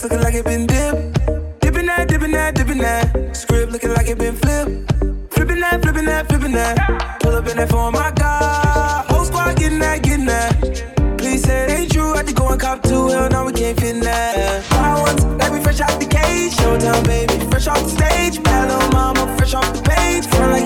wrist looking like it been dipped. Dipping that, dipping that, dipping that. Script looking like it been flipped. Flipping that, flipping that, flipping that. Pull up in that phone, my God. Whole squad getting that, getting that. Please say it ain't true. I go and cop two. Hell no, we can't fit in that. Fly once, like we fresh out the cage. Showtime, baby. Fresh off the stage. Bad mama, fresh off the page. Feel like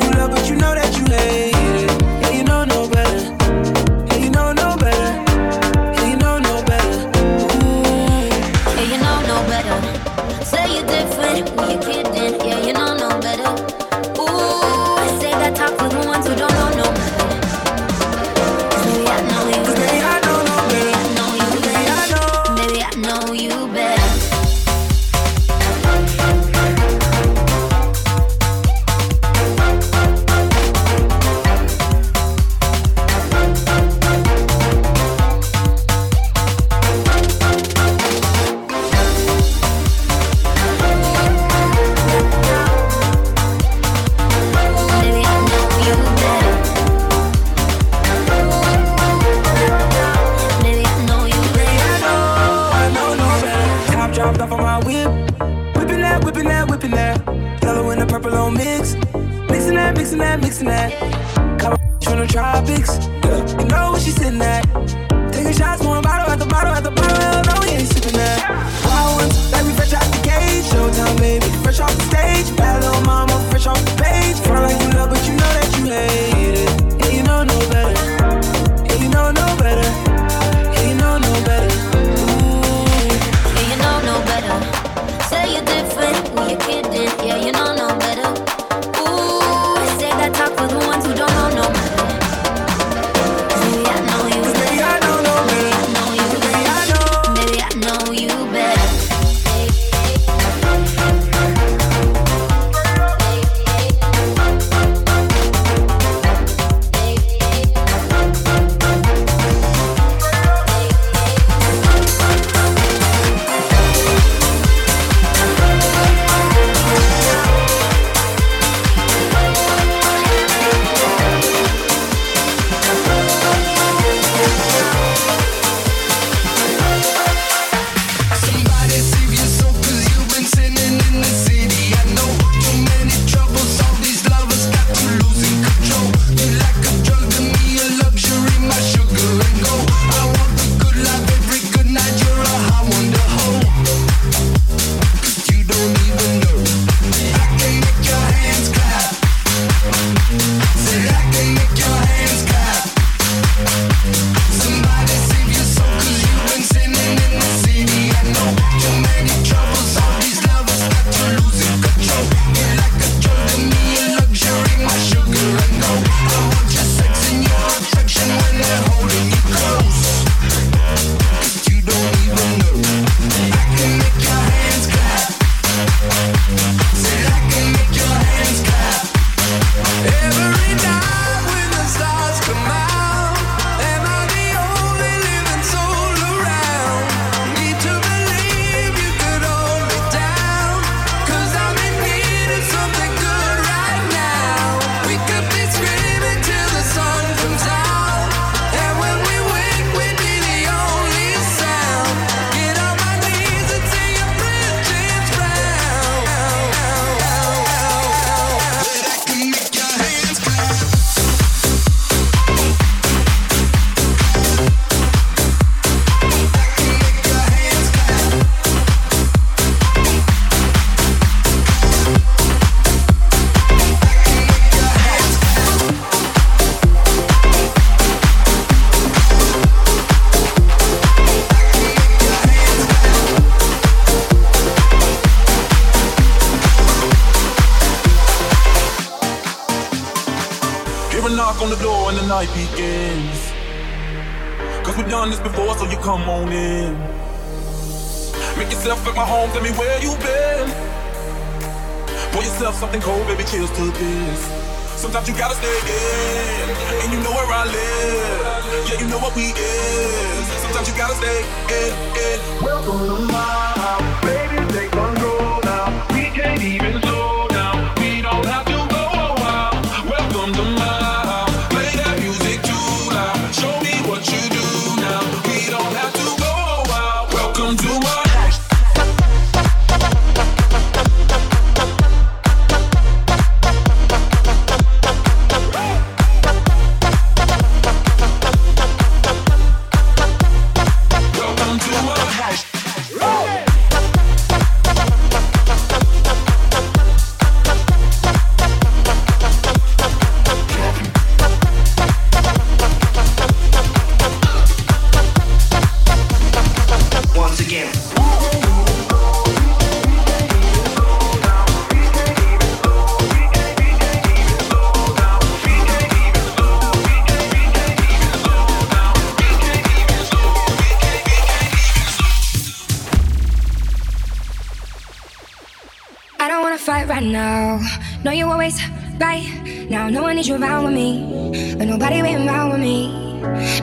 right now. No one needs you around with me, but nobody been around with me.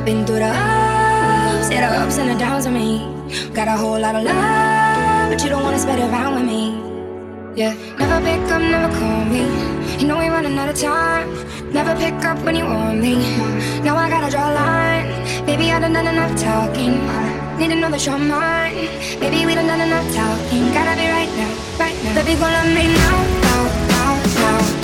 Been through the ups, yeah, the ups and the downs of me. Got a whole lot of love, but you don't wanna spread it around with me. Yeah, never pick up, never call me. You know we running out of time. Never pick up when you want me. Now I gotta draw a line. Baby, I done done enough talking. Need another that mine. Baby, we done done enough talking. Gotta be right now, right now. Baby, gonna love me now, now, now, now,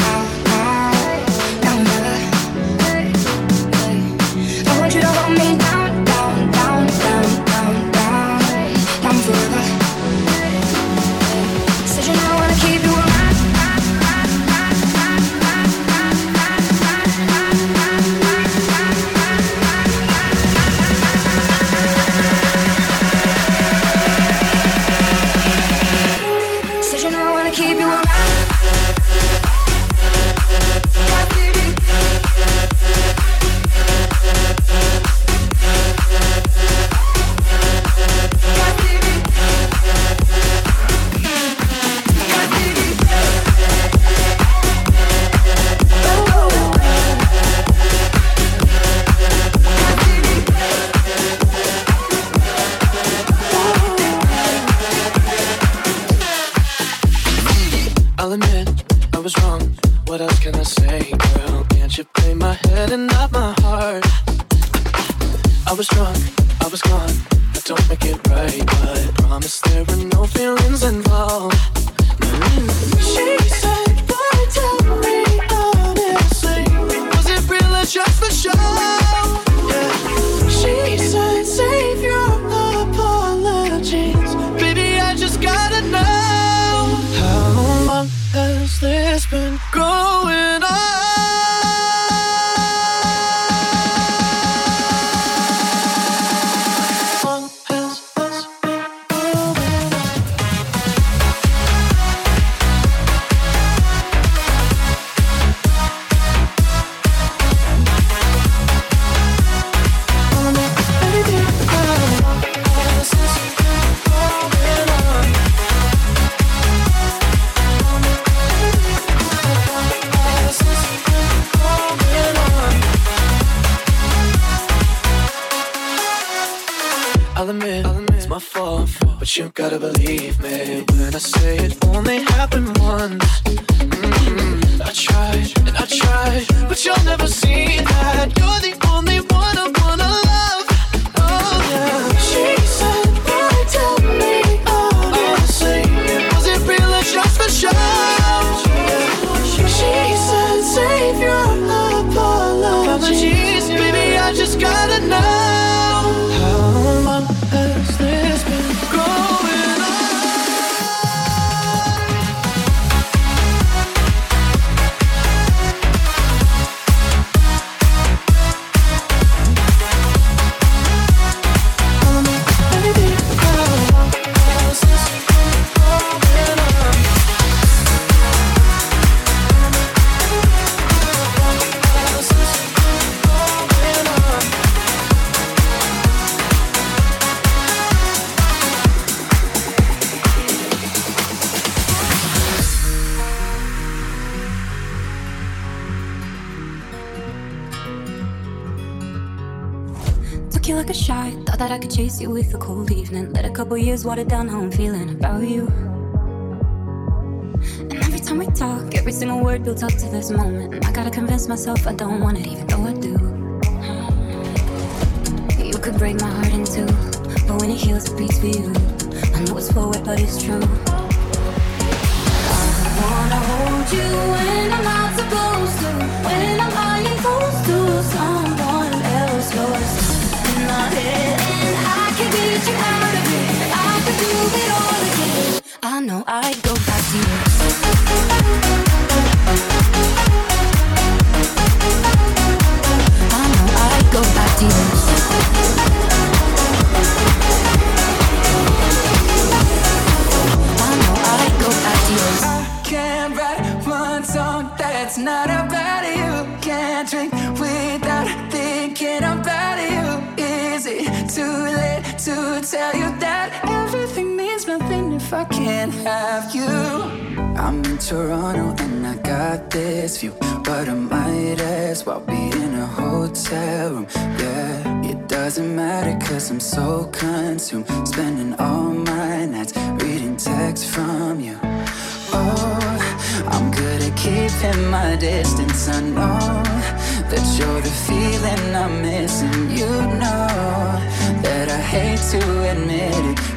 was wrong. What else can I say, girl? Can't you play my head and not my heart? I was drunk, I was gone. I don't make it right, but I promise there were no feelings involved. She said, "Why tell me honestly? Was it real or just for show?" Yeah. She said, this been going on? chase you with a cold evening. Let a couple years water down how I'm feeling about you. And every time we talk, every single word builds up to this moment. And I gotta convince myself I don't want it, even though I do. You could break my heart in two, but when it heals, it beats for you. I know it's forward, but it's true. I go back to you. I know I go back to you. I can't write one song that's not about you. Can't drink without thinking about you. Is it too late to tell you that? if I can't have you? I'm in Toronto and I got this view, but I might as well be in a hotel room. Yeah, it doesn't matter cause I'm so consumed, spending all my nights reading texts from you. Oh, I'm good at keeping my distance. I know that you're the feeling I'm missing. You know that I hate to admit it.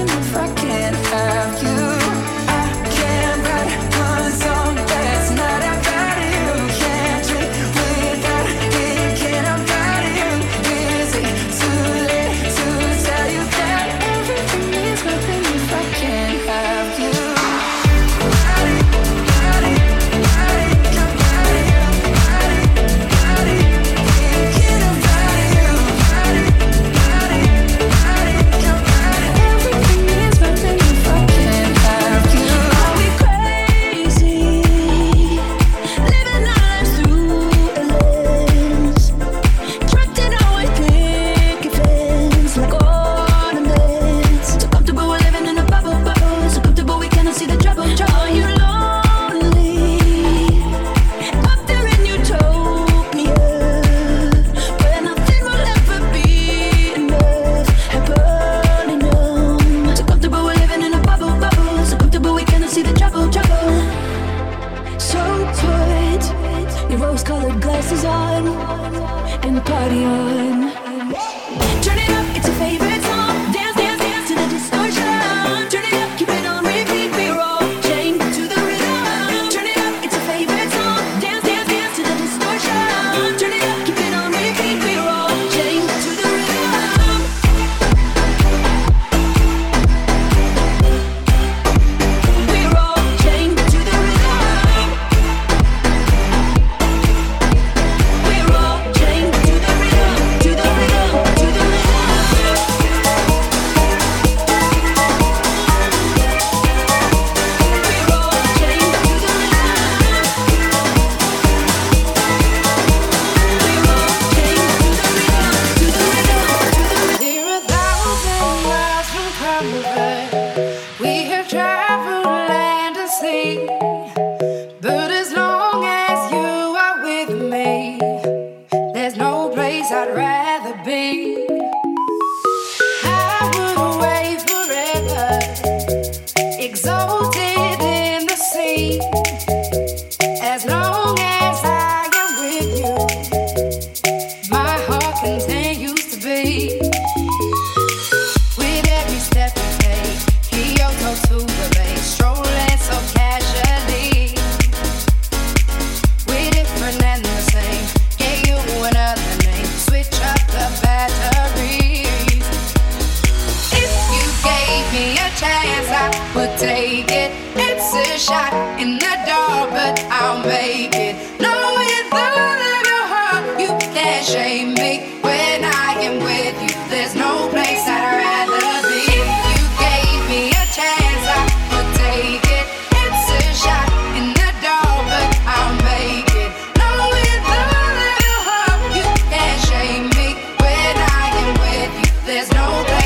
There's no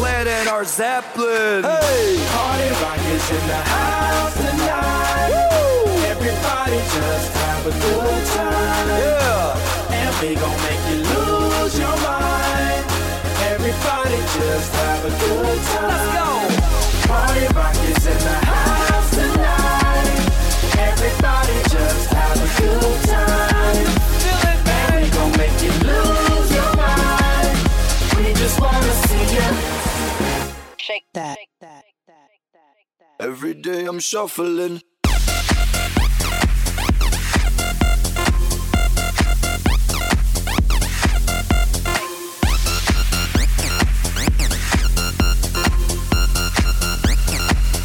Led and our Zeppelin. Hey, party rock is in the house tonight. Woo! Everybody just have a good time. Yeah, and we gon' make you lose your mind. Everybody just have a good time. Let's go. Party rock is in the house tonight. Everybody just have a good time. Shake that. Every day I'm shuffling.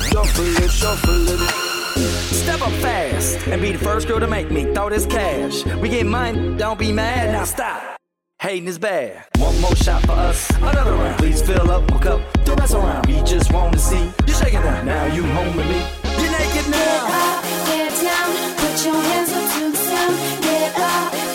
Shuffling, shuffling. Step up fast and be the first girl to make me throw this cash. We get money, don't be mad, now stop. Hating is bad. One more shot for us. Another round. Please fill up my cup. Don't mess around. We just want to see you shaking now. Now you home with me. You're naked now. Get up, get down. Put your hands up to the sound. Get up.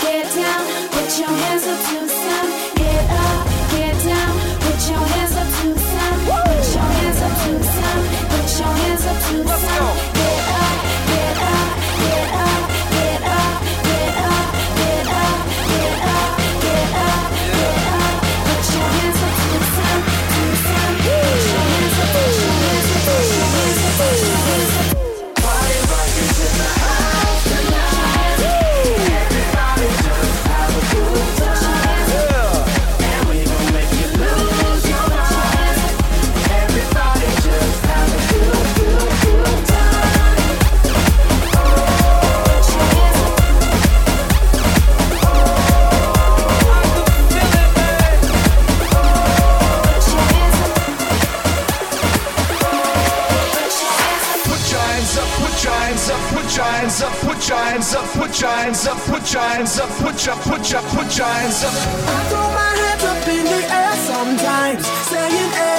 hands up, put your, put your, put your hands up. I throw my hands up in the air sometimes, saying, hey.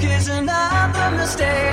Is another mistake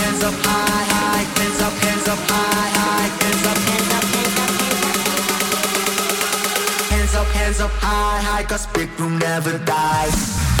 hands up, high, high. Hands up, hands up high, high. Hands up, hands up, hands up, hands up. Hands up, hands up high, high, 'cause big room never dies.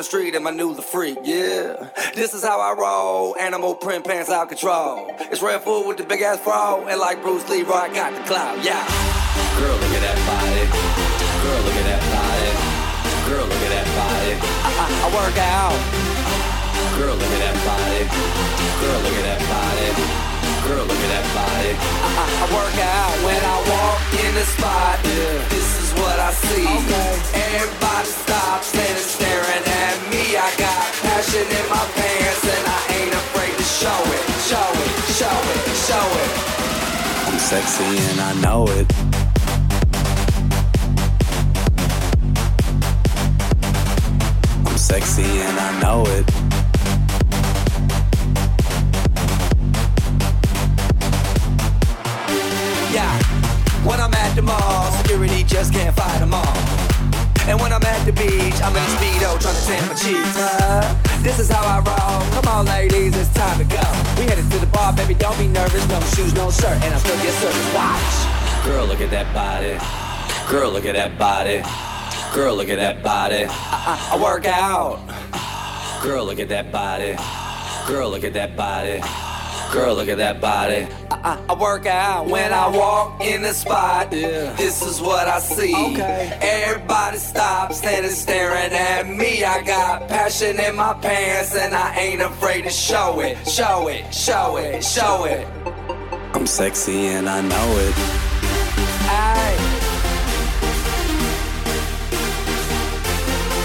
The street and my new the freak, yeah. This is how I roll, animal print pants out control. It's Redfoo with the big ass fro, and like Bruce Lee, I got the clout, yeah. Girl, look at that body. Girl, look at that body. Girl, look at that body. I, I, I work out. Girl, look at that body. Girl, look at that body. Girl, look at that body. I, I, I work out when I walk in the spot. Yeah. This is what I see. Everybody stops and staring sexy and I know it. I'm sexy and I know it. Yeah, when I'm at the mall, security just can't fight them all. And when I'm at the beach, I'm in a speedo trying to tan my cheeks. Uh, this is how I roll. Come on, ladies, it's time to go. We headed to the bar, baby. Don't be nervous. No shoes, no shirt, and I'm still get service. Watch. Girl, look at that body. Girl, look at that body. Girl, look at that body. I, I, I work out. Girl, look at that body. Girl, look at that body. Girl, look at that body. I, I, I work out when I walk in the spot. This is what I see. Everybody stops and is staring at me. I got passion in my pants and I ain't afraid to show it. Show it, show it, show it. I'm sexy and I know it.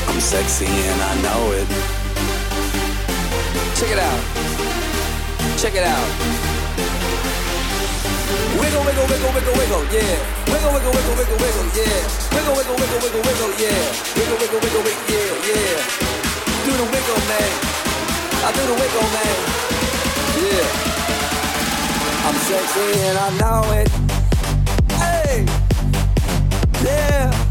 I'm sexy and I know it. Check it out. Check it out. Wiggle, wiggle, wiggle, wiggle, wiggle, yeah. Wiggle, wiggle, wiggle, wiggle, wiggle, yeah. Wiggle, wiggle, wiggle, wiggle, wiggle, yeah. Wiggle, wiggle, wiggle, wiggle, yeah, yeah. Do the wiggle, man. I do the wiggle, man. Yeah. I'm sexy and I know it. Hey. Yeah.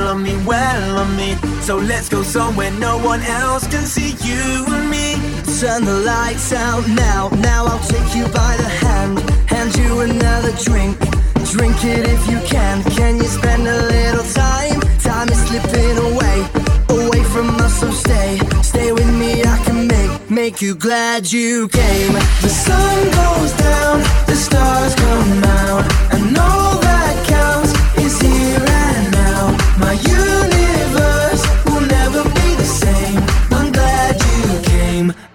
well on me, well on me. So let's go somewhere no one else can see you and me. Turn the lights out now, now I'll take you by the hand. Hand you another drink, drink it if you can. Can you spend a little time? Time is slipping away, away from us, so stay. Stay with me, I can make, make you glad you came. The sun goes down, the stars come out, and all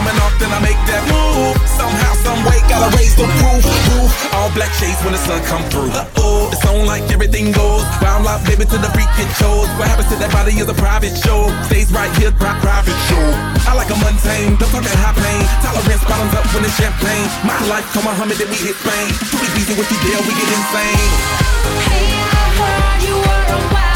coming off, then I make that move. Somehow, some way, gotta raise the roof. roof. All black shades when the sun come through. Oh, it's on like everything goes. Wild out, baby, to the freak it shows. What happens to that body is a private show. Stays right here, pri- private show. I like a mundane, don't talk that high pain. Tolerance bottoms up when it's champagne. My life, come on, Muhammad, then we hit Spain. Too easy with you there, we get insane. Hey, I heard you were a wild